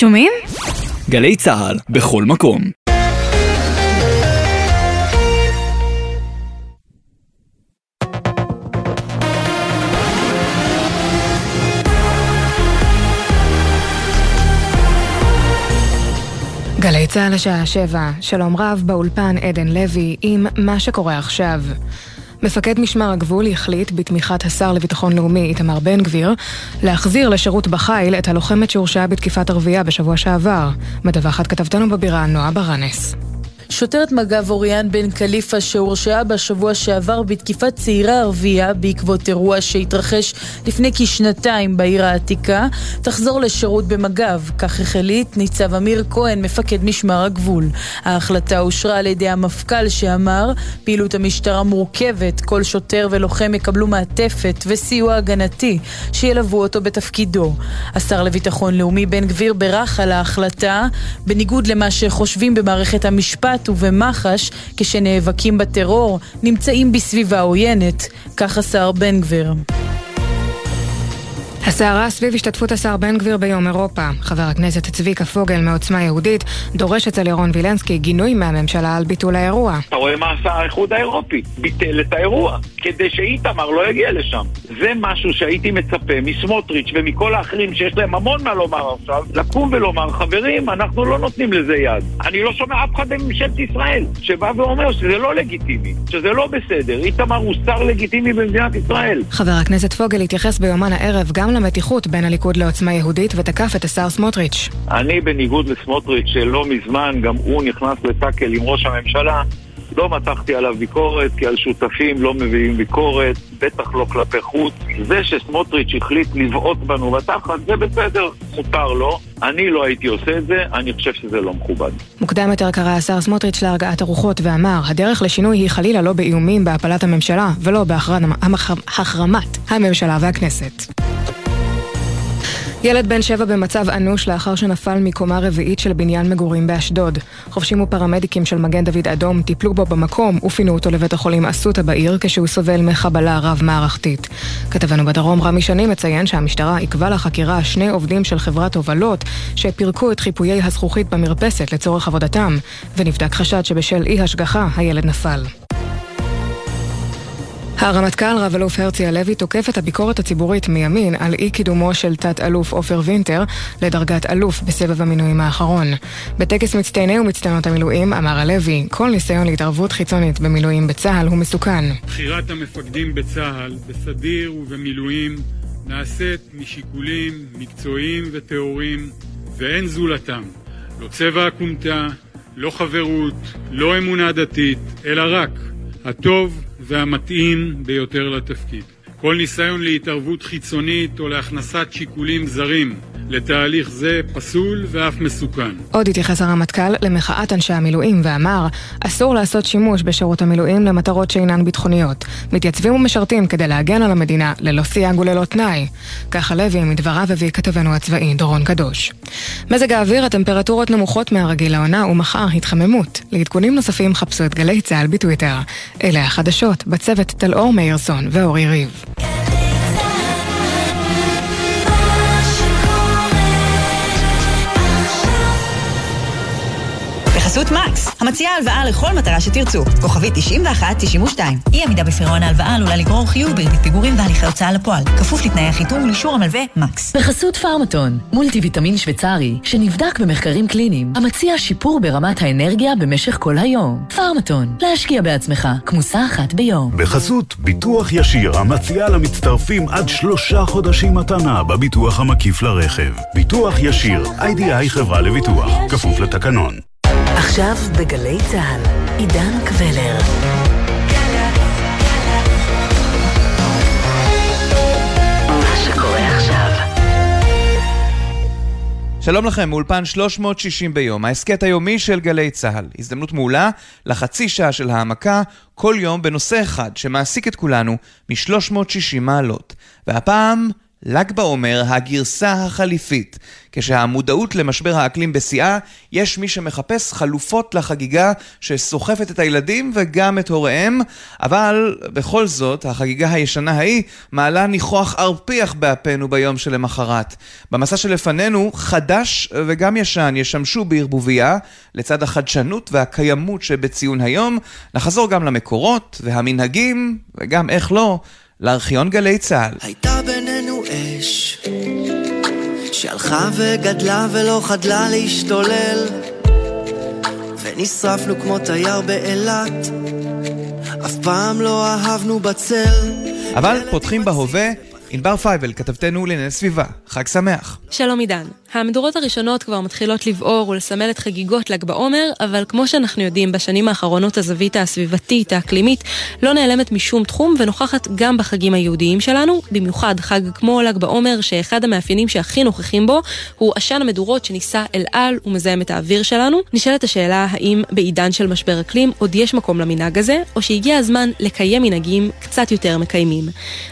שומעים? גלי צה"ל, בכל מקום. גלי צה"ל השעה שבע, שלום רב באולפן עדן לוי עם מה שקורה עכשיו. מפקד משמר הגבול החליט, בתמיכת השר לביטחון לאומי איתמר בן גביר, להחזיר לשירות בחיל את הלוחמת שהורשעה בתקיפת ערבייה בשבוע שעבר. מדווחת כתבתנו בבירה נועה ברנס. שוטרת מג"ב אוריאן בן קליפה שהורשעה בשבוע שעבר בתקיפת צעירה ערבייה בעקבות אירוע שהתרחש לפני כשנתיים בעיר העתיקה, תחזור לשירות במג"ב, כך החליט ניצב אמיר כהן, מפקד משמר הגבול. ההחלטה אושרה על ידי המפכ"ל שאמר, פעילות המשטרה מורכבת, כל שוטר ולוחם יקבלו מעטפת וסיוע הגנתי שילוו אותו בתפקידו. השר לביטחון לאומי בן גביר בירך על ההחלטה, בניגוד למה שחושבים במערכת המשפט במשפט ובמח"ש כשנאבקים בטרור נמצאים בסביבה עוינת, כך השר בן גביר. הסערה סביב השתתפות השר בן גביר ביום אירופה. חבר הכנסת צביקה פוגל מעוצמה יהודית דורש אצל ירון וילנסקי גינוי מהממשלה על ביטול האירוע. אתה רואה מה עשה האיחוד האירופי? ביטל את האירוע, כדי שאיתמר לא יגיע לשם. זה משהו שהייתי מצפה מסמוטריץ' ומכל האחרים שיש להם המון מה לומר עכשיו, לקום ולומר, חברים, אנחנו לא נותנים לזה יד. אני לא שומע אף אחד בממשלת ישראל שבא ואומר שזה לא לגיטימי, שזה לא בסדר. איתמר הוא שר לגיטימי במדינת ישראל. חבר הכנסת פוגל התייחס ביומן הערב גם למתיחות בין הליכוד לעוצמה יהודית ותקף את השר סמוטריץ'. אני בניגוד לסמוטריץ' שלא מזמן גם הוא נכנס לטאקל עם ראש הממשלה לא מתחתי עליו ביקורת, כי על שותפים לא מביאים ביקורת, בטח לא כלפי חוץ. זה שסמוטריץ' החליט לבעוט בנו בתחת, זה בסדר, מותר לו. אני לא הייתי עושה את זה, אני חושב שזה לא מכובד. מוקדם יותר קרא השר סמוטריץ' להרגעת הרוחות ואמר, הדרך לשינוי היא חלילה לא באיומים בהפלת הממשלה, ולא בהחרמת הממשלה והכנסת. ילד בן שבע במצב אנוש לאחר שנפל מקומה רביעית של בניין מגורים באשדוד. חובשים ופרמדיקים של מגן דוד אדום טיפלו בו במקום ופינו אותו לבית החולים אסותא בעיר כשהוא סובל מחבלה רב-מערכתית. כתבנו בדרום רמי שני מציין שהמשטרה עיכבה לחקירה שני עובדים של חברת הובלות שפירקו את חיפויי הזכוכית במרפסת לצורך עבודתם, ונבדק חשד שבשל אי השגחה הילד נפל. הרמטכ"ל רב-אלוף הרצי הלוי תוקף את הביקורת הציבורית מימין על אי קידומו של תת-אלוף עופר וינטר לדרגת אלוף בסבב המינויים האחרון. בטקס מצטייני ומצטיינות המילואים אמר הלוי, כל ניסיון להתערבות חיצונית במילואים בצה"ל הוא מסוכן. בחירת המפקדים בצה"ל, בסדיר ובמילואים, נעשית משיקולים מקצועיים וטהורים ואין זולתם. לא צבע הכומתה, לא חברות, לא אמונה דתית, אלא רק הטוב והמתאים ביותר לתפקיד. כל ניסיון להתערבות חיצונית או להכנסת שיקולים זרים לתהליך זה פסול ואף מסוכן. עוד התייחס הרמטכ"ל למחאת אנשי המילואים ואמר, אסור לעשות שימוש בשירות המילואים למטרות שאינן ביטחוניות. מתייצבים ומשרתים כדי להגן על המדינה ללא סייג וללא תנאי. ככה לוי מדבריו הביא כתבנו הצבאי דורון קדוש. מזג האוויר, הטמפרטורות נמוכות מהרגיל לעונה ומחר התחממות. לעדכונים נוספים חפשו את גלי צה"ל בטוויטר. אלה החדשות בצוות טלאור מאירסון ואורי ריב. Yeah. בחסות מקס, המציעה הלוואה לכל מטרה שתרצו. כוכבית 91-92. אי עמידה בפירעון ההלוואה עלולה לגרור חיוב בריבית פיגורים והליכי הוצאה לפועל. כפוף לתנאי החיתום ולאישור המלווה מקס. בחסות פארמטון, מולטי ויטמין שוויצרי, שנבדק במחקרים קליניים, המציע שיפור ברמת האנרגיה במשך כל היום. פארמטון, להשקיע בעצמך, כמוסה אחת ביום. בחסות ביטוח ישיר, המציע למצטרפים עד שלושה חודשים מתנה בביטוח המקיף לרכב. ביטוח ישיר, איי-די-איי חברה לביטוח, כפוף לתקנון. עכשיו בגלי צה"ל, עידן קבלר. שלום לכם, מאולפן 360 ביום, ההסכת היומי של גלי צה"ל. הזדמנות מעולה לחצי שעה של העמקה, כל יום בנושא אחד שמעסיק את כולנו מ-360 מעלות. והפעם, ל"ג בעומר, הגרסה החליפית. כשהמודעות למשבר האקלים בשיאה, יש מי שמחפש חלופות לחגיגה שסוחפת את הילדים וגם את הוריהם, אבל בכל זאת, החגיגה הישנה ההיא מעלה ניחוח ארפיח באפינו ביום שלמחרת. במסע שלפנינו, חדש וגם ישן ישמשו בערבוביה, לצד החדשנות והקיימות שבציון היום, נחזור גם למקורות והמנהגים, וגם, איך לא, לארכיון גלי צה"ל. הייתה בינינו אש שהלכה וגדלה ולא חדלה להשתולל ונשרפנו כמו תייר באילת אף פעם לא אהבנו בצל אבל פותחים בהווה ענבר פייבל, כתבתנו לענייני סביבה. חג שמח. שלום עידן. המדורות הראשונות כבר מתחילות לבעור ולסמל את חגיגות ל"ג בעומר, אבל כמו שאנחנו יודעים, בשנים האחרונות הזווית הסביבתית, האקלימית, לא נעלמת משום תחום ונוכחת גם בחגים היהודיים שלנו, במיוחד חג כמו ל"ג בעומר, שאחד המאפיינים שהכי נוכחים בו, הוא עשן המדורות שנישא אל על ומזהם את האוויר שלנו. נשאלת השאלה האם בעידן של משבר אקלים עוד יש מקום למנהג הזה, או שהגיע הזמן לקיים מנהגים קצת יותר מקיימים.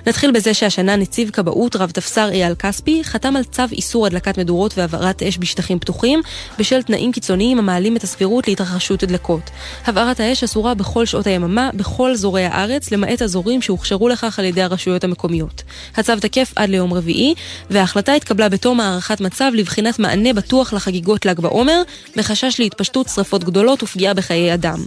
נתחיל בזה שהשנה נציב כבאות רב תפסר אייל כספי חתם על צו איסור הדלקת מדורות והבערת אש בשטחים פתוחים בשל תנאים קיצוניים המעלים את הסבירות להתרחשות הדלקות. הבערת האש אסורה בכל שעות היממה, בכל אזורי הארץ, למעט אזורים שהוכשרו לכך על ידי הרשויות המקומיות. הצו תקף עד ליום רביעי, וההחלטה התקבלה בתום הערכת מצב לבחינת מענה בטוח לחגיגות ל"ג בעומר, מחשש להתפשטות שרפות גדולות ופגיעה בחיי אדם.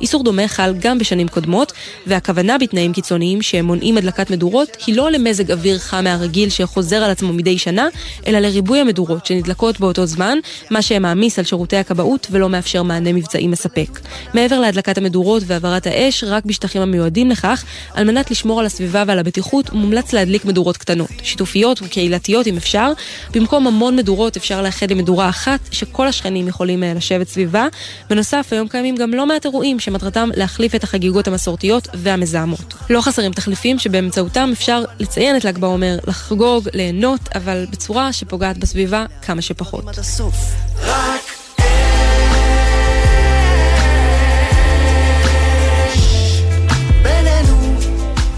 איסור דומה חל גם בשנים קודמות, והכוונה בתנאים קיצוניים שהם מונעים הדלקת מדורות היא לא למזג אוויר חם מהרגיל שחוזר על עצמו מדי שנה, אלא לריבוי המדורות שנדלקות באותו זמן, מה שמעמיס על שירותי הכבאות ולא מאפשר מענה מבצעי מספק. מעבר להדלקת המדורות והעברת האש, רק בשטחים המיועדים לכך, על מנת לשמור על הסביבה ועל הבטיחות, מומלץ להדליק מדורות קטנות, שיתופיות וקהילתיות אם אפשר. במקום המון מדורות אפשר לאחד למדורה אחת, שכל השכנים יכולים אה, לשבת סביבה. בנוסף, היום קיימים גם לא מעט אירועים שמטרתם להחליף את החגיגות המסורתיות והמזהמות. לא חסרים תחליפים שבאמצעותם אפשר לציין את ל"ג בעומר, לחגוג, ליהנות, אבל בצורה שפוגעת בסביבה כמה שפחות.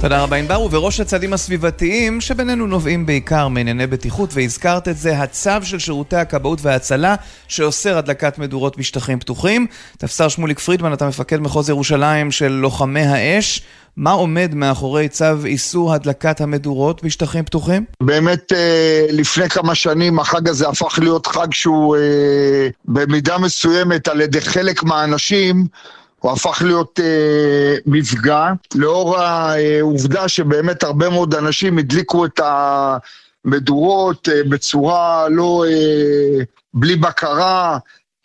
תודה רבה ענבר, ובראש הצעדים הסביבתיים שבינינו נובעים בעיקר מענייני בטיחות, והזכרת את זה, הצו של שירותי הכבאות וההצלה שאוסר הדלקת מדורות בשטחים פתוחים. תפסר שמוליק פרידמן, אתה מפקד מחוז ירושלים של לוחמי האש. מה עומד מאחורי צו איסור הדלקת המדורות בשטחים פתוחים? באמת אה, לפני כמה שנים החג הזה הפך להיות חג שהוא אה, במידה מסוימת על ידי חלק מהאנשים הוא הפך להיות אה, מפגע, לאור העובדה שבאמת הרבה מאוד אנשים הדליקו את המדורות אה, בצורה לא, אה, בלי בקרה,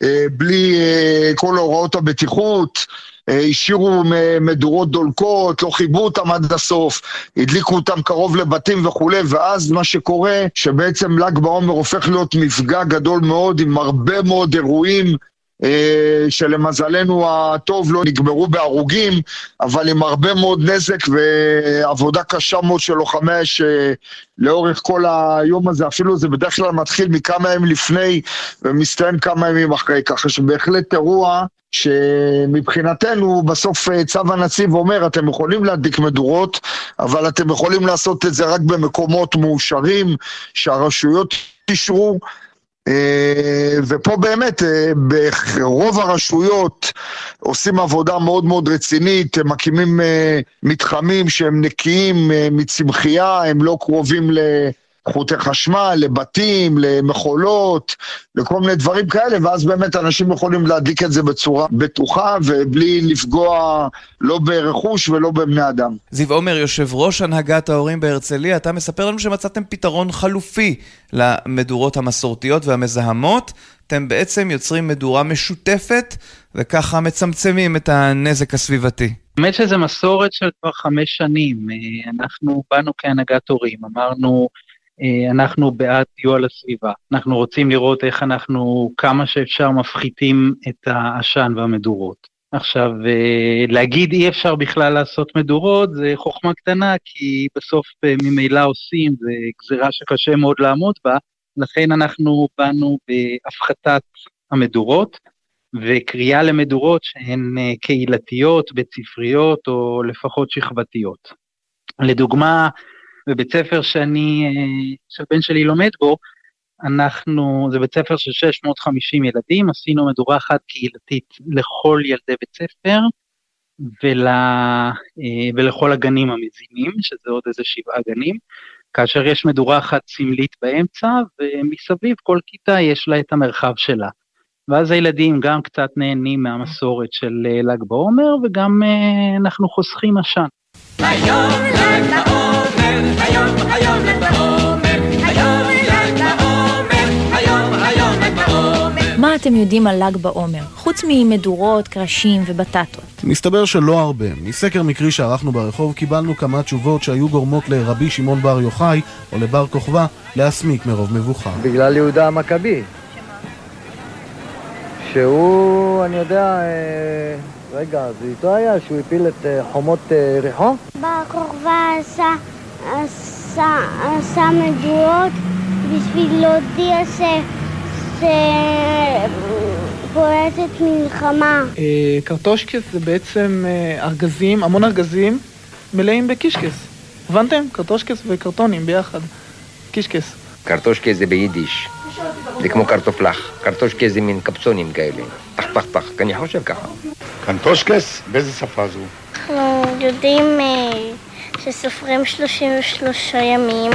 אה, בלי אה, כל הוראות הבטיחות. אה, השאירו מדורות דולקות, לא חיברו אותם עד הסוף, הדליקו אותם קרוב לבתים וכולי, ואז מה שקורה, שבעצם ל"ג בעומר הופך להיות מפגע גדול מאוד עם הרבה מאוד אירועים אה, שלמזלנו הטוב לא נגמרו בהרוגים, אבל עם הרבה מאוד נזק ועבודה קשה מאוד של לוחמי אש אה, לאורך כל היום הזה, אפילו זה בדרך כלל מתחיל מכמה ימים לפני ומסתיים כמה ימים אחרי, ככה שבהחלט אירוע שמבחינתנו בסוף אה, צו הנציב אומר אתם יכולים להדליק מדורות, אבל אתם יכולים לעשות את זה רק במקומות מאושרים, שהרשויות אישרו. אה, ופה באמת, אה, ברוב הרשויות עושים עבודה מאוד מאוד רצינית, הם מקימים אה, מתחמים שהם נקיים מצמחייה, הם לא קרובים ל... חוטי חשמל, לבתים, למכולות, לכל מיני דברים כאלה, ואז באמת אנשים יכולים להדליק את זה בצורה בטוחה ובלי לפגוע לא ברכוש ולא בבני אדם. זיו עומר, יושב ראש הנהגת ההורים בהרצליה, אתה מספר לנו שמצאתם פתרון חלופי למדורות המסורתיות והמזהמות. אתם בעצם יוצרים מדורה משותפת וככה מצמצמים את הנזק הסביבתי. האמת שזו מסורת של כבר חמש שנים. אנחנו באנו כהנהגת הורים, אמרנו אה, אנחנו בעד סיוע לסביבה. אנחנו רוצים לראות איך אנחנו כמה שאפשר מפחיתים את העשן והמדורות. עכשיו, אה, להגיד אי אפשר בכלל לעשות מדורות זה חוכמה קטנה, כי בסוף אה, ממילא עושים, זה גזירה שקשה מאוד לעמוד בה, לכן אנחנו באנו בהפחתת המדורות, וקריאה למדורות שהן קהילתיות, בית ספריות או לפחות שכבתיות. לדוגמה, בבית ספר שאני, שהבן שלי לומד בו, אנחנו, זה בית ספר של 650 ילדים, עשינו מדורה אחת קהילתית לכל ילדי בית ספר ול, ולכל הגנים המזינים, שזה עוד איזה שבעה גנים, כאשר יש מדורה אחת סמלית באמצע, ומסביב כל כיתה יש לה את המרחב שלה. ואז הילדים גם קצת נהנים מהמסורת של ל"ג בעומר, וגם אנחנו חוסכים עשן. היום ל"ג בעומר, מה אתם יודעים על ל"ג בעומר, חוץ ממדורות, קרשים ובטטות? מסתבר שלא הרבה. מסקר מקרי שערכנו ברחוב קיבלנו כמה תשובות שהיו גורמות לרבי שמעון בר יוחאי או לבר כוכבא להסמיק מרוב מבוכה. בגלל יהודה המכבי. שהוא, אני יודע, רגע, זה איתו היה שהוא הפיל את חומות ריחו? בר כוכבא עשה, עשה, עשה מדורות בשביל להודיע ש... שפועטת מלחמה. קרטושקס זה בעצם ארגזים, המון ארגזים מלאים בקישקס. הבנתם? קרטושקס וקרטונים ביחד. קישקס. קרטושקס זה ביידיש. זה כמו קרטופלח. קרטושקס זה מין קפצונים כאלה. פח פח פח, אני חושב ככה. קרטושקס? באיזה שפה זו? אנחנו יודעים שסופרים 33 ימים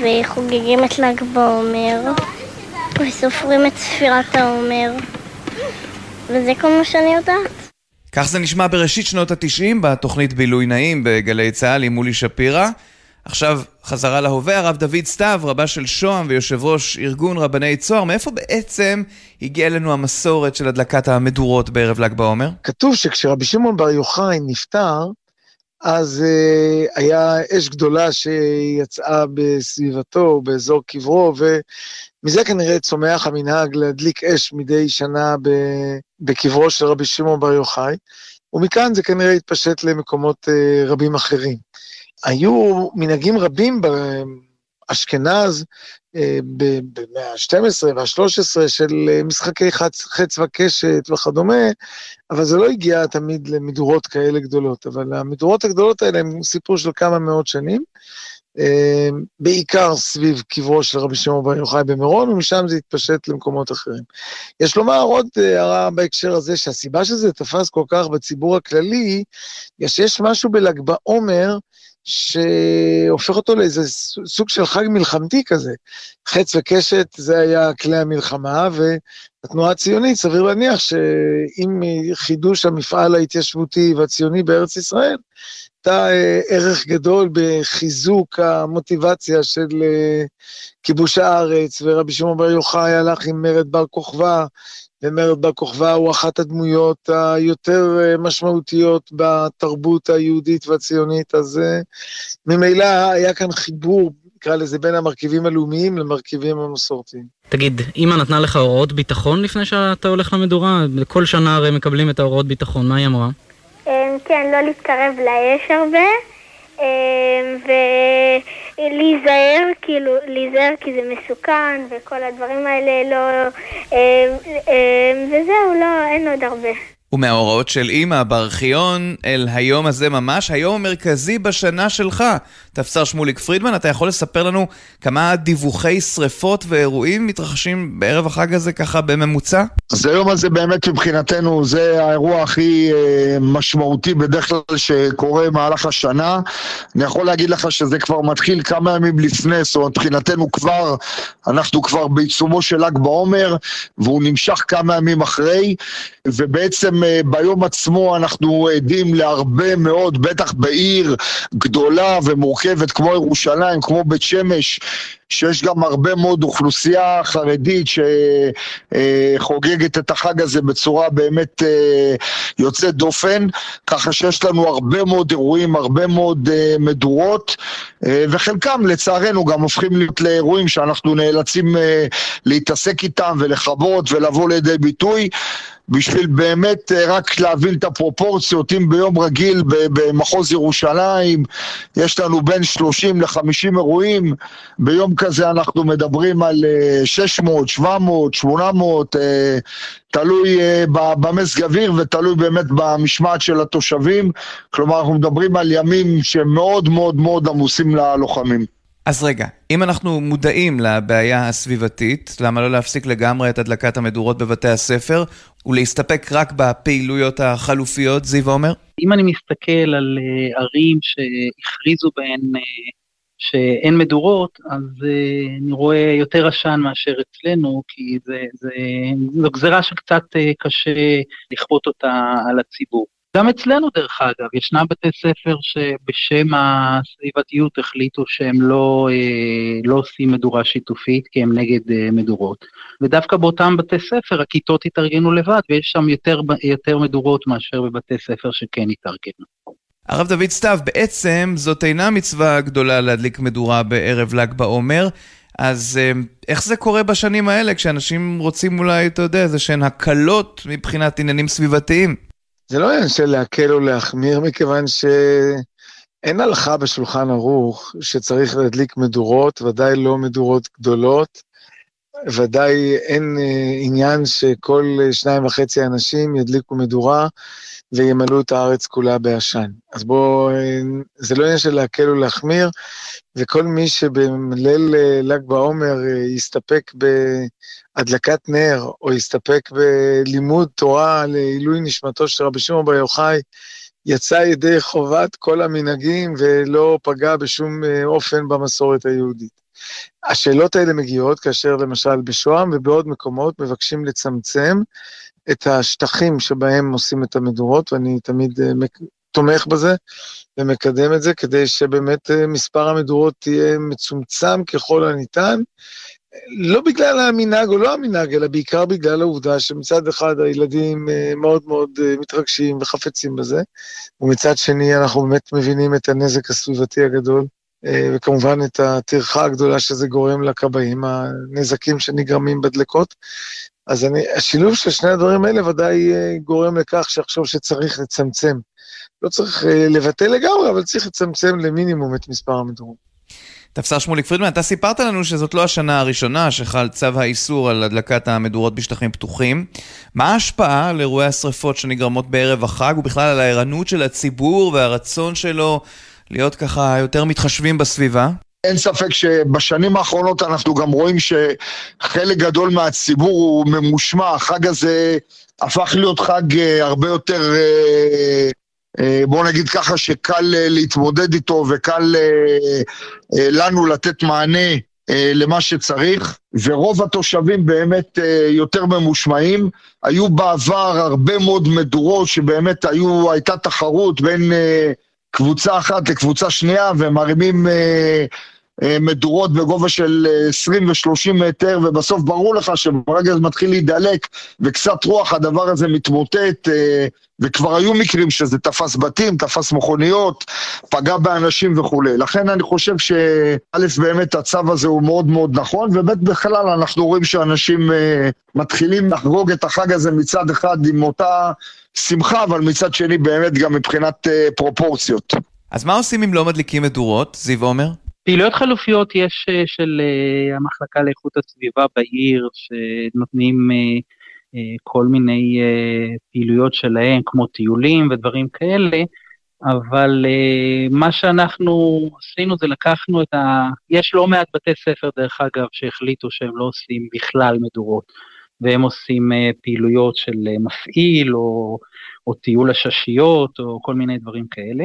וחוגגים את ל"ג בעומר וסופרים את ספירת העומר וזה כל מה שאני יודעת. כך זה נשמע בראשית שנות התשעים בתוכנית בילוי נעים בגלי צה"ל עם מולי שפירא. עכשיו חזרה להווה, הרב דוד סתיו, רבה של שוהם ויושב ראש ארגון רבני צוהר, מאיפה בעצם הגיעה אלינו המסורת של הדלקת המדורות בערב ל"ג בעומר? כתוב שכשרבי שמעון בר יוחאי נפטר, אז uh, היה אש גדולה שיצאה בסביבתו, באזור קברו, ומזה כנראה צומח המנהג להדליק אש מדי שנה בקברו של רבי שמעון בר יוחאי, ומכאן זה כנראה התפשט למקומות uh, רבים אחרים. היו מנהגים רבים באשכנז במאה ה-12 וה-13 של משחקי חץ, חץ וקשת וכדומה, אבל זה לא הגיע תמיד למדורות כאלה גדולות. אבל המדורות הגדולות האלה הם סיפור של כמה מאות שנים, בעיקר סביב קברו של רבי שמעון בר יוחאי במירון, ומשם זה התפשט למקומות אחרים. יש לומר עוד הערה בהקשר הזה, שהסיבה שזה תפס כל כך בציבור הכללי, יש משהו בל"ג בעומר, שהופך אותו לאיזה סוג של חג מלחמתי כזה. חץ וקשת זה היה כלי המלחמה, והתנועה הציונית, סביר להניח שעם חידוש המפעל ההתיישבותי והציוני בארץ ישראל, הייתה ערך גדול בחיזוק המוטיבציה של כיבוש הארץ, ורבי שמעון בר יוחאי הלך עם מרד בר כוכבא, ומרד בר כוכבא הוא אחת הדמויות היותר משמעותיות בתרבות היהודית והציונית, אז ממילא היה כאן חיבור, נקרא לזה, בין המרכיבים הלאומיים למרכיבים המסורתיים. תגיד, אמא נתנה לך הוראות ביטחון לפני שאתה הולך למדורה? כל שנה הרי מקבלים את ההוראות ביטחון, מה היא אמרה? כן, לא להתקרב לאש הרבה. ולהיזהר, כאילו, להיזהר כי זה מסוכן וכל הדברים האלה לא... וזהו, לא, אין עוד הרבה. ומההוראות של אימא בארכיון אל היום הזה ממש, היום המרכזי בשנה שלך. תפסר שמוליק פרידמן, אתה יכול לספר לנו כמה דיווחי שריפות ואירועים מתרחשים בערב החג הזה ככה בממוצע? אז היום הזה באמת מבחינתנו זה האירוע הכי אה, משמעותי בדרך כלל שקורה במהלך השנה. אני יכול להגיד לך שזה כבר מתחיל כמה ימים לפני, זאת אומרת מבחינתנו כבר, אנחנו כבר בעיצומו של ל"ג בעומר, והוא נמשך כמה ימים אחרי, ובעצם אה, ביום עצמו אנחנו עדים להרבה מאוד, בטח בעיר גדולה ומורכבת כמו ירושלים, כמו בית שמש, שיש גם הרבה מאוד אוכלוסייה חרדית שחוגגת את החג הזה בצורה באמת יוצאת דופן, ככה שיש לנו הרבה מאוד אירועים, הרבה מאוד מדורות, וחלקם לצערנו גם הופכים להיות לאירועים שאנחנו נאלצים להתעסק איתם ולכבות ולבוא לידי ביטוי. בשביל באמת אה, רק להבין את הפרופורציות, אם ביום רגיל במחוז ירושלים יש לנו בין 30 ל-50 אירועים, ביום כזה אנחנו מדברים על 600, 700, 800, תלוי אה, במזג אוויר ותלוי באמת במשמעת של התושבים, כלומר אנחנו מדברים על ימים שמאוד מאוד מאוד עמוסים ללוחמים. אז רגע, אם אנחנו מודעים לבעיה הסביבתית, למה לא להפסיק לגמרי את הדלקת המדורות בבתי הספר ולהסתפק רק בפעילויות החלופיות, זיו עומר? אם אני מסתכל על uh, ערים שהכריזו בהן uh, שאין מדורות, אז uh, אני רואה יותר עשן מאשר אצלנו, כי זו גזירה שקצת קשה לכפות אותה על הציבור. גם אצלנו, דרך אגב, ישנם בתי ספר שבשם הסביבתיות החליטו שהם לא, אה, לא עושים מדורה שיתופית כי הם נגד אה, מדורות. ודווקא באותם בתי ספר הכיתות התארגנו לבד ויש שם יותר, יותר מדורות מאשר בבתי ספר שכן התארגנו. הרב דוד סתיו, בעצם זאת אינה מצווה גדולה להדליק מדורה בערב ל"ג בעומר. אז אה, איך זה קורה בשנים האלה, כשאנשים רוצים אולי, אתה יודע, איזה שהן הקלות מבחינת עניינים סביבתיים? זה לא עניין של להקל או להחמיר, מכיוון שאין הלכה בשולחן ערוך שצריך להדליק מדורות, ודאי לא מדורות גדולות, ודאי אין אה, עניין שכל שניים וחצי אנשים ידליקו מדורה וימלאו את הארץ כולה בעשן. אז בואו, אה, זה לא עניין של להקל או להחמיר, וכל מי שבליל אה, ל"ג בעומר יסתפק ב... הדלקת נר, או יסתפק בלימוד תורה לעילוי נשמתו של רבי שמעון בר יוחאי, יצא ידי חובת כל המנהגים ולא פגע בשום אה, אופן במסורת היהודית. השאלות האלה מגיעות כאשר למשל בשוהם ובעוד מקומות מבקשים לצמצם את השטחים שבהם עושים את המדורות, ואני תמיד אה, תומך בזה ומקדם את זה, כדי שבאמת אה, מספר המדורות יהיה מצומצם ככל הניתן, לא בגלל המנהג או לא המנהג, אלא בעיקר בגלל העובדה שמצד אחד הילדים אה, מאוד מאוד מתרגשים וחפצים בזה, ומצד שני אנחנו באמת מבינים את הנזק הסביבתי הגדול, וכמובן את הטרחה הגדולה שזה גורם לכבאים, הנזקים שנגרמים בדלקות. אז אני, השילוב של שני הדברים האלה ודאי גורם לכך שיחשוב שצריך לצמצם. לא צריך לבטל לגמרי, אבל צריך לצמצם למינימום את מספר המדורות. תפסר שמוליק פרידמן, אתה סיפרת לנו שזאת לא השנה הראשונה שחל צו האיסור על הדלקת המדורות בשטחים פתוחים. מה ההשפעה על אירועי השרפות שנגרמות בערב החג, ובכלל על הערנות של הציבור והרצון שלו להיות ככה יותר מתחשבים בסביבה? אין ספק שבשנים האחרונות אנחנו גם רואים שחלק גדול מהציבור הוא ממושמע, החג הזה הפך להיות חג אה, הרבה יותר אה, אה, בואו נגיד ככה שקל להתמודד איתו וקל לנו לתת מענה למה שצריך, ורוב התושבים באמת יותר ממושמעים. היו בעבר הרבה מאוד מדורות שבאמת היו, הייתה תחרות בין קבוצה אחת לקבוצה שנייה, ומרימים מדורות בגובה של 20 ו-30 מטר, ובסוף ברור לך שברגע זה מתחיל להידלק וקצת רוח, הדבר הזה מתמוטט. וכבר היו מקרים שזה תפס בתים, תפס מכוניות, פגע באנשים וכולי. לכן אני חושב שא', באמת הצו הזה הוא מאוד מאוד נכון, וב', בכלל אנחנו רואים שאנשים מתחילים לחגוג את החג הזה מצד אחד עם אותה שמחה, אבל מצד שני באמת גם מבחינת פרופורציות. אז מה עושים אם לא מדליקים מדורות, זיו עומר? פעילויות חלופיות יש uh, של uh, המחלקה לאיכות הסביבה בעיר, שנותנים... אה, כל מיני אה, פעילויות שלהם, כמו טיולים ודברים כאלה, אבל אה, מה שאנחנו עשינו זה לקחנו את ה... יש לא מעט בתי ספר, דרך אגב, שהחליטו שהם לא עושים בכלל מדורות, והם עושים פעילויות של מפעיל, או, או טיול הששיות, או כל מיני דברים כאלה.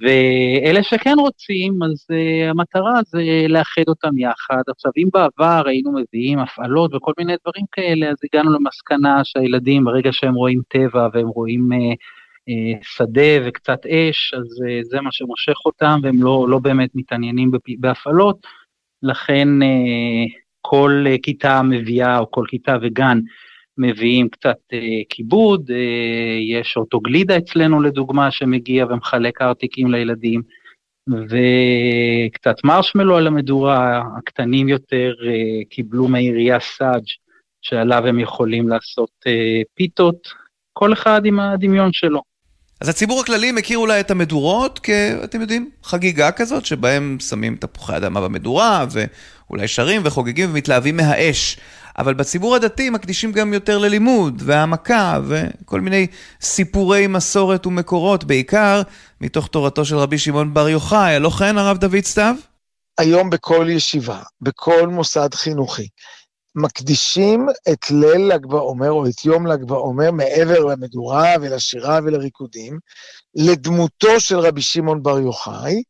ואלה שכן רוצים, אז uh, המטרה זה לאחד אותם יחד. עכשיו, אם בעבר היינו מביאים הפעלות וכל מיני דברים כאלה, אז הגענו למסקנה שהילדים, ברגע שהם רואים טבע והם רואים uh, uh, שדה וקצת אש, אז uh, זה מה שמושך אותם, והם לא, לא באמת מתעניינים בהפעלות. לכן uh, כל uh, כיתה מביאה, או כל כיתה וגן, מביאים קצת אה, כיבוד, אה, יש אוטוגלידה אצלנו לדוגמה שמגיע ומחלק ארטיקים לילדים, וקצת מרשמלו על המדורה, הקטנים יותר אה, קיבלו מהעירייה סאג' שעליו הם יכולים לעשות אה, פיתות, כל אחד עם הדמיון שלו. אז הציבור הכללי מכיר אולי את המדורות כ... אתם יודעים, חגיגה כזאת, שבהם שמים תפוחי אדמה במדורה, ואולי שרים וחוגגים ומתלהבים מהאש. אבל בציבור הדתי מקדישים גם יותר ללימוד, והעמקה, וכל מיני סיפורי מסורת ומקורות, בעיקר מתוך תורתו של רבי שמעון בר יוחאי. הלא כן, הרב דוד סתיו? היום בכל ישיבה, בכל מוסד חינוכי, מקדישים את ליל ל"ג בעומר, או את יום ל"ג בעומר, מעבר למדורה ולשירה ולריקודים, לדמותו של רבי שמעון בר יוחאי,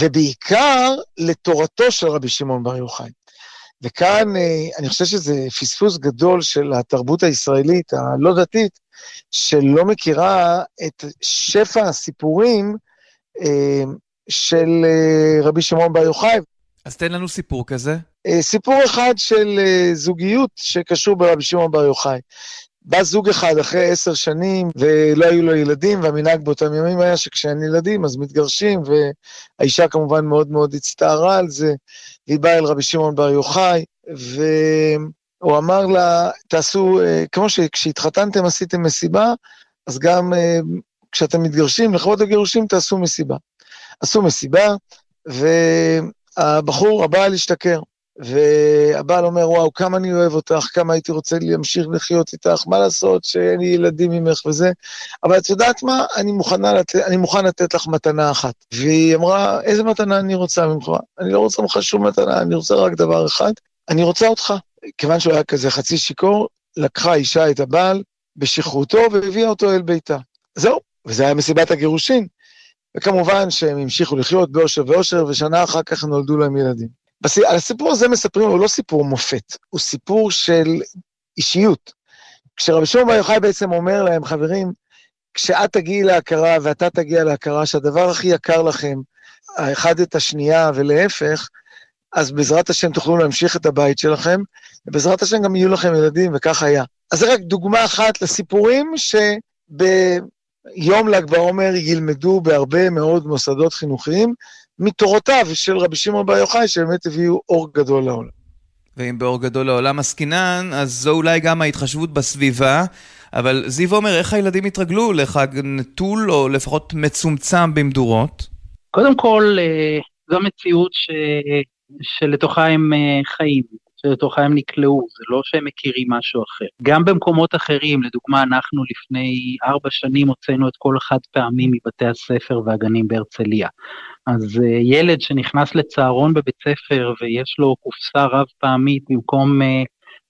ובעיקר לתורתו של רבי שמעון בר יוחאי. וכאן אה, אני חושב שזה פספוס גדול של התרבות הישראלית הלא דתית, שלא מכירה את שפע הסיפורים אה, של אה, רבי שמעון בר יוחאי. אז תן לנו סיפור כזה. סיפור אחד של זוגיות שקשור ברבי שמעון בר יוחאי. בא זוג אחד אחרי עשר שנים, ולא היו לו ילדים, והמנהג באותם ימים היה שכשאין ילדים אז מתגרשים, והאישה כמובן מאוד מאוד הצטערה על זה, והיא באה אל רבי שמעון בר יוחאי, והוא אמר לה, תעשו, אה, כמו שכשהתחתנתם עשיתם מסיבה, אז גם אה, כשאתם מתגרשים, לכבוד הגירושים תעשו מסיבה. עשו מסיבה, והבחור, הבעל השתכר. והבעל אומר, וואו, כמה אני אוהב אותך, כמה הייתי רוצה להמשיך לחיות איתך, מה לעשות שאין לי ילדים ממך וזה, אבל את יודעת מה, אני, לת... אני מוכן לתת לך מתנה אחת. והיא אמרה, איזה מתנה אני רוצה ממך? אני לא רוצה ממך שום מתנה, אני רוצה רק דבר אחד, אני רוצה אותך. כיוון שהוא היה כזה חצי שיכור, לקחה אישה את הבעל בשכרותו והביאה אותו אל ביתה. זהו, וזה היה מסיבת הגירושין. וכמובן שהם המשיכו לחיות באושר ואושר, ושנה אחר כך נולדו להם ילדים. על הסיפור הזה מספרים, הוא לא סיפור מופת, הוא סיפור של אישיות. כשרבי שמעון בר יוחאי בעצם אומר להם, חברים, כשאת תגיעי להכרה ואתה תגיע להכרה שהדבר הכי יקר לכם, האחד את השנייה ולהפך, אז בעזרת השם תוכלו להמשיך את הבית שלכם, ובעזרת השם גם יהיו לכם ילדים, וכך היה. אז זה רק דוגמה אחת לסיפורים שביום ל"ג בעומר ילמדו בהרבה מאוד מוסדות חינוכיים, מתורותיו של רבי שמעון בר יוחאי, שבאמת הביאו אור גדול לעולם. ואם באור גדול לעולם עסקינן, אז זו אולי גם ההתחשבות בסביבה. אבל זיו אומר, איך הילדים התרגלו לחג נטול, או לפחות מצומצם במדורות? קודם כל, אה, זו מציאות ש... שלתוכה הם אה, חיים. שלתוכה הם נקלעו, זה לא שהם מכירים משהו אחר. גם במקומות אחרים, לדוגמה, אנחנו לפני ארבע שנים הוצאנו את כל החד פעמים מבתי הספר והגנים בהרצליה. אז uh, ילד שנכנס לצהרון בבית ספר ויש לו קופסה רב פעמית במקום uh,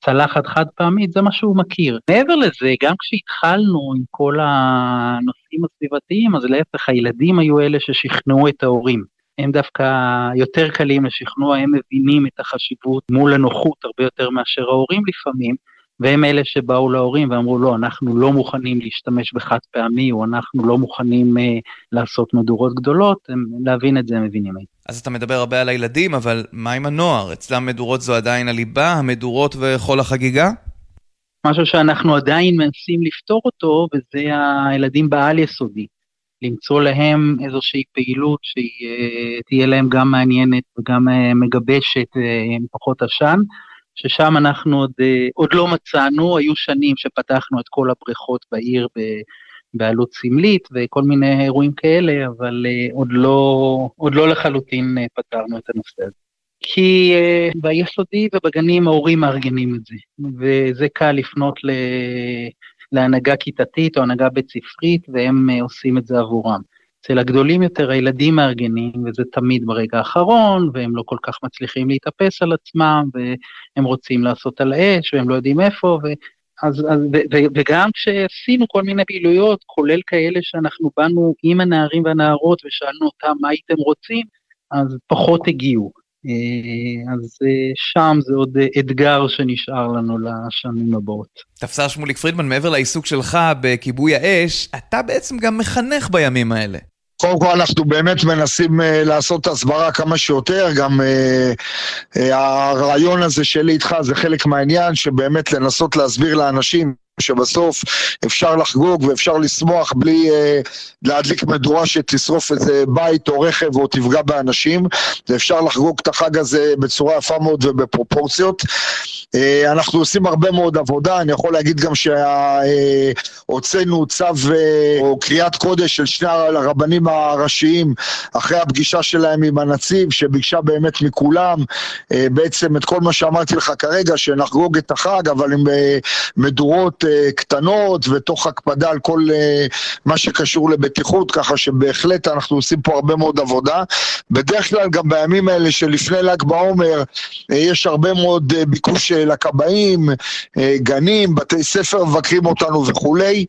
צלחת חד פעמית, זה מה שהוא מכיר. מעבר לזה, גם כשהתחלנו עם כל הנושאים הסביבתיים, אז להפך, הילדים היו אלה ששכנעו את ההורים. הם דווקא יותר קלים לשכנוע, הם מבינים את החשיבות מול הנוחות הרבה יותר מאשר ההורים לפעמים, והם אלה שבאו להורים ואמרו, לא, אנחנו לא מוכנים להשתמש בחד פעמי, או אנחנו לא מוכנים אה, לעשות מדורות גדולות, הם, להבין את זה הם מבינים. אז אתה מדבר הרבה על הילדים, אבל מה עם הנוער? אצלם מדורות זו עדיין הליבה, המדורות וכל החגיגה? משהו שאנחנו עדיין מנסים לפתור אותו, וזה הילדים בעל יסודי. למצוא להם איזושהי פעילות שהיא תהיה להם גם מעניינת וגם אה, מגבשת אה, עם פחות עשן, ששם אנחנו עוד, אה, עוד לא מצאנו, היו שנים שפתחנו את כל הבריכות בעיר בעלות סמלית וכל מיני אירועים כאלה, אבל עוד לא, עוד לא לחלוטין פתרנו את הנושא הזה. כי uh, ביסודי ובגנים ההורים מארגנים את זה, וזה קל לפנות ל... להנהגה כיתתית או הנהגה בית ספרית, והם uh, עושים את זה עבורם. אצל הגדולים יותר הילדים מארגנים, וזה תמיד ברגע האחרון, והם לא כל כך מצליחים להתאפס על עצמם, והם רוצים לעשות על האש, והם לא יודעים איפה, ו... אז, אז, ו, ו, וגם כשעשינו כל מיני פעילויות, כולל כאלה שאנחנו באנו עם הנערים והנערות ושאלנו אותם מה הייתם רוצים, אז פחות הגיעו. אה, אז אה, שם זה עוד אתגר שנשאר לנו לשנים הבאות. תפסר שמוליק פרידמן, מעבר לעיסוק שלך בכיבוי האש, אתה בעצם גם מחנך בימים האלה. קודם כל אנחנו באמת מנסים uh, לעשות הסברה כמה שיותר, גם uh, uh, הרעיון הזה שלי איתך זה חלק מהעניין, שבאמת לנסות להסביר לאנשים שבסוף אפשר לחגוג ואפשר לשמוח בלי אה, להדליק מדורה שתשרוף איזה בית או רכב או תפגע באנשים, ואפשר לחגוג את החג הזה בצורה יפה מאוד ובפרופורציות. אה, אנחנו עושים הרבה מאוד עבודה, אני יכול להגיד גם שהוצאנו אה, צו אה, או קריאת קודש של שני הרבנים הראשיים אחרי הפגישה שלהם עם הנציב, שביקשה באמת מכולם אה, בעצם את כל מה שאמרתי לך כרגע, שנחגוג את החג, אבל עם אה, מדורות אה, קטנות ותוך הקפדה על כל אה, מה שקשור לבטיחות, ככה שבהחלט אנחנו עושים פה הרבה מאוד עבודה. בדרך כלל גם בימים האלה שלפני ל"ג בעומר אה, יש הרבה מאוד ביקוש לכבאים, גנים, בתי ספר מבקרים אותנו וכולי.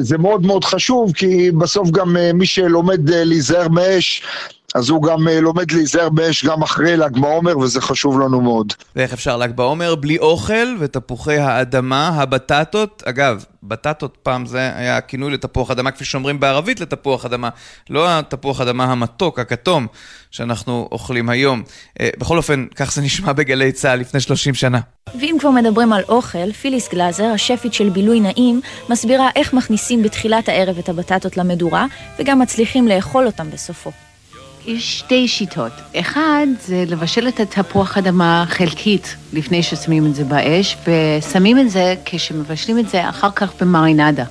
זה מאוד מאוד חשוב, כי בסוף גם מי שלומד להיזהר מאש, אז הוא גם אה, לומד להיזהר באש גם אחרי ל"ג בעומר, וזה חשוב לנו מאוד. ואיך אפשר ל"ג בעומר בלי אוכל ותפוחי האדמה, הבטטות? אגב, בטטות פעם זה היה כינוי לתפוח אדמה, כפי שאומרים בערבית לתפוח אדמה, לא התפוח אדמה המתוק, הכתום, שאנחנו אוכלים היום. אה, בכל אופן, כך זה נשמע בגלי צה"ל לפני 30 שנה. ואם כבר מדברים על אוכל, פיליס גלאזר, השפית של בילוי נעים, מסבירה איך מכניסים בתחילת הערב את הבטטות למדורה, וגם מצליחים לאכול אותם בסופו. יש שתי שיטות. אחד זה לבשל את התפוח אדמה חלקית לפני ששמים את זה באש, ושמים את זה כשמבשלים את זה אחר כך במרינדה.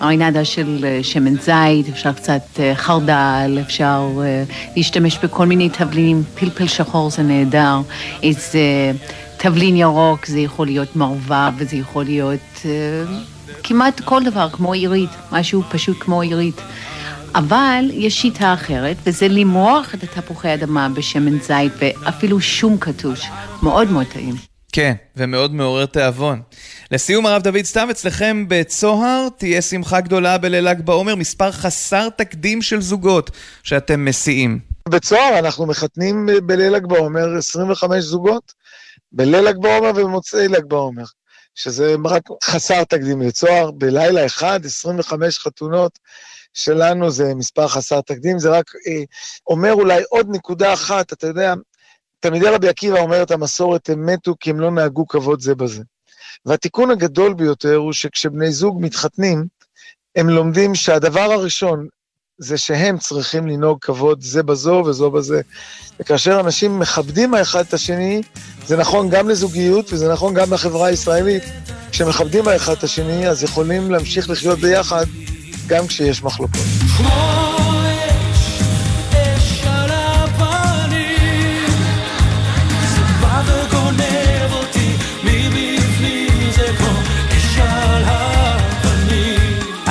מרינדה של אה, שמן זית, אפשר קצת אה, חרדל, אפשר אה, להשתמש בכל מיני תבלינים, פלפל שחור זה נהדר, איזה תבלין ירוק, זה יכול להיות מרווה וזה יכול להיות כמעט כל דבר, כמו עירית, משהו פשוט כמו עירית. אבל יש שיטה אחרת, וזה למרוח את התפוחי אדמה בשמן זית ואפילו שום קטוש. מאוד מאוד טעים. כן, ומאוד מעורר תיאבון. לסיום, הרב דוד סתיו, אצלכם בצוהר תהיה שמחה גדולה בליל ל"ג בעומר, מספר חסר תקדים של זוגות שאתם מסיעים. בצוהר אנחנו מחתנים בליל ל"ג בעומר 25 זוגות, בליל ל"ג בעומר ובמוצאי ל"ג בעומר, שזה רק חסר תקדים לצוהר, בלילה אחד, 25 חתונות. שלנו זה מספר חסר תקדים, זה רק אה, אומר אולי עוד נקודה אחת, אתה יודע, תלמידי רבי עקיבא אומר את המסורת, הם מתו כי הם לא נהגו כבוד זה בזה. והתיקון הגדול ביותר הוא שכשבני זוג מתחתנים, הם לומדים שהדבר הראשון זה שהם צריכים לנהוג כבוד זה בזו וזו בזה. וכאשר אנשים מכבדים האחד את השני, זה נכון גם לזוגיות וזה נכון גם לחברה הישראלית. כשמכבדים האחד את השני, אז יכולים להמשיך לחיות ביחד גם כשיש מחלוקות.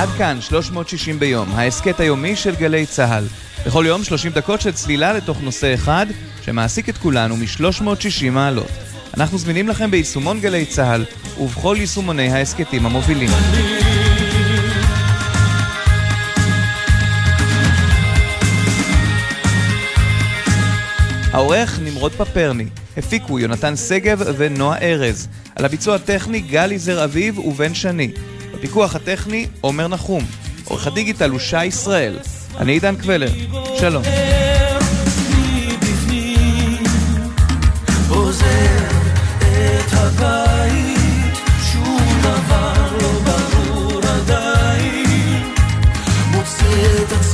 עד כאן 360 ביום, ההסכת היומי של גלי צה"ל. בכל יום 30 דקות של צלילה לתוך נושא אחד שמעסיק את כולנו מ-360 מעלות. אנחנו זמינים לכם ביישומון גלי צה"ל ובכל יישומוני ההסכתים המובילים. העורך נמרוד פפרני, הפיקו יונתן שגב ונועה ארז, על הביצוע הטכני גלי זר אביב ובן שני, בפיקוח הטכני, עומר נחום. עורך הדיגיטל הוא שי ישראל. אני עידן קבלר. שלום. שום דבר לא ברור עדיין, מוציא את עצמו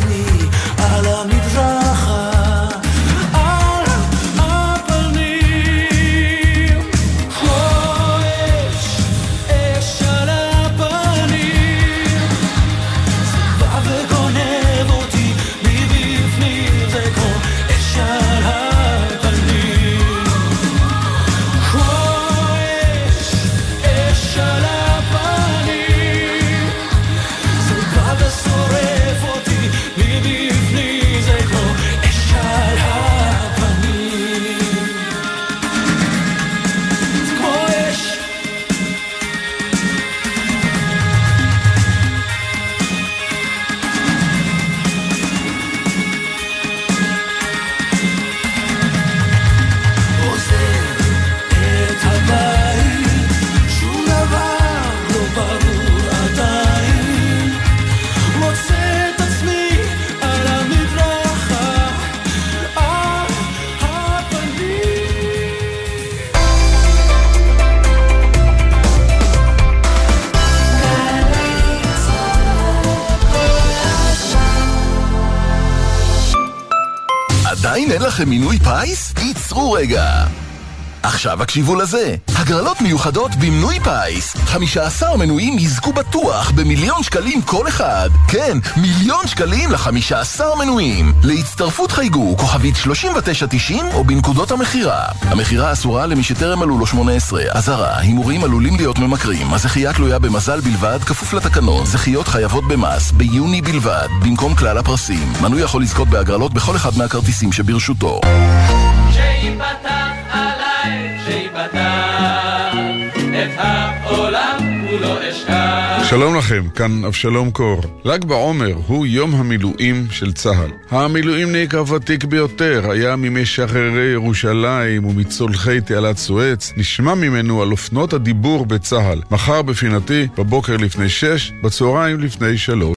אין לכם מינוי פיס? ייצרו רגע! עכשיו הקשיבו לזה, הגרלות מיוחדות במנוי פיס. 15 מנויים יזכו בטוח במיליון שקלים כל אחד. כן, מיליון שקלים ל-15 מנויים. להצטרפות חייגו כוכבית 3990 או בנקודות המכירה. המכירה אסורה למי שטרם מלאו לו 18 אזהרה, הימורים עלולים להיות ממכרים. הזכייה תלויה במזל בלבד כפוף לתקנון. זכיות חייבות במס ביוני בלבד במקום כלל הפרסים. מנוי יכול לזכות בהגרלות בכל אחד מהכרטיסים שברשותו. שיפתח שלום לכם, כאן אבשלום קור. ל"ג בעומר הוא יום המילואים של צה"ל. המילואימניק הוותיק ביותר היה ממשחררי ירושלים ומצולחי תעלת סואץ. נשמע ממנו על אופנות הדיבור בצה"ל. מחר בפינתי, בבוקר לפני שש, בצהריים לפני שלוש.